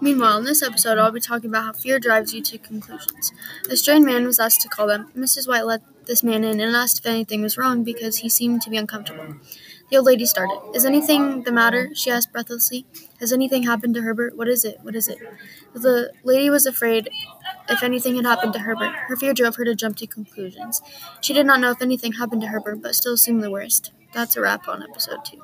Meanwhile, in this episode, I'll be talking about how fear drives you to conclusions. A strange man was asked to call them. Mrs. White let this man in and asked if anything was wrong because he seemed to be uncomfortable. The old lady started. Is anything the matter? she asked breathlessly. Has anything happened to Herbert? What is it? What is it? The lady was afraid if anything had happened to Herbert. Her fear drove her to jump to conclusions. She did not know if anything happened to Herbert, but still assumed the worst. That's a wrap on episode two.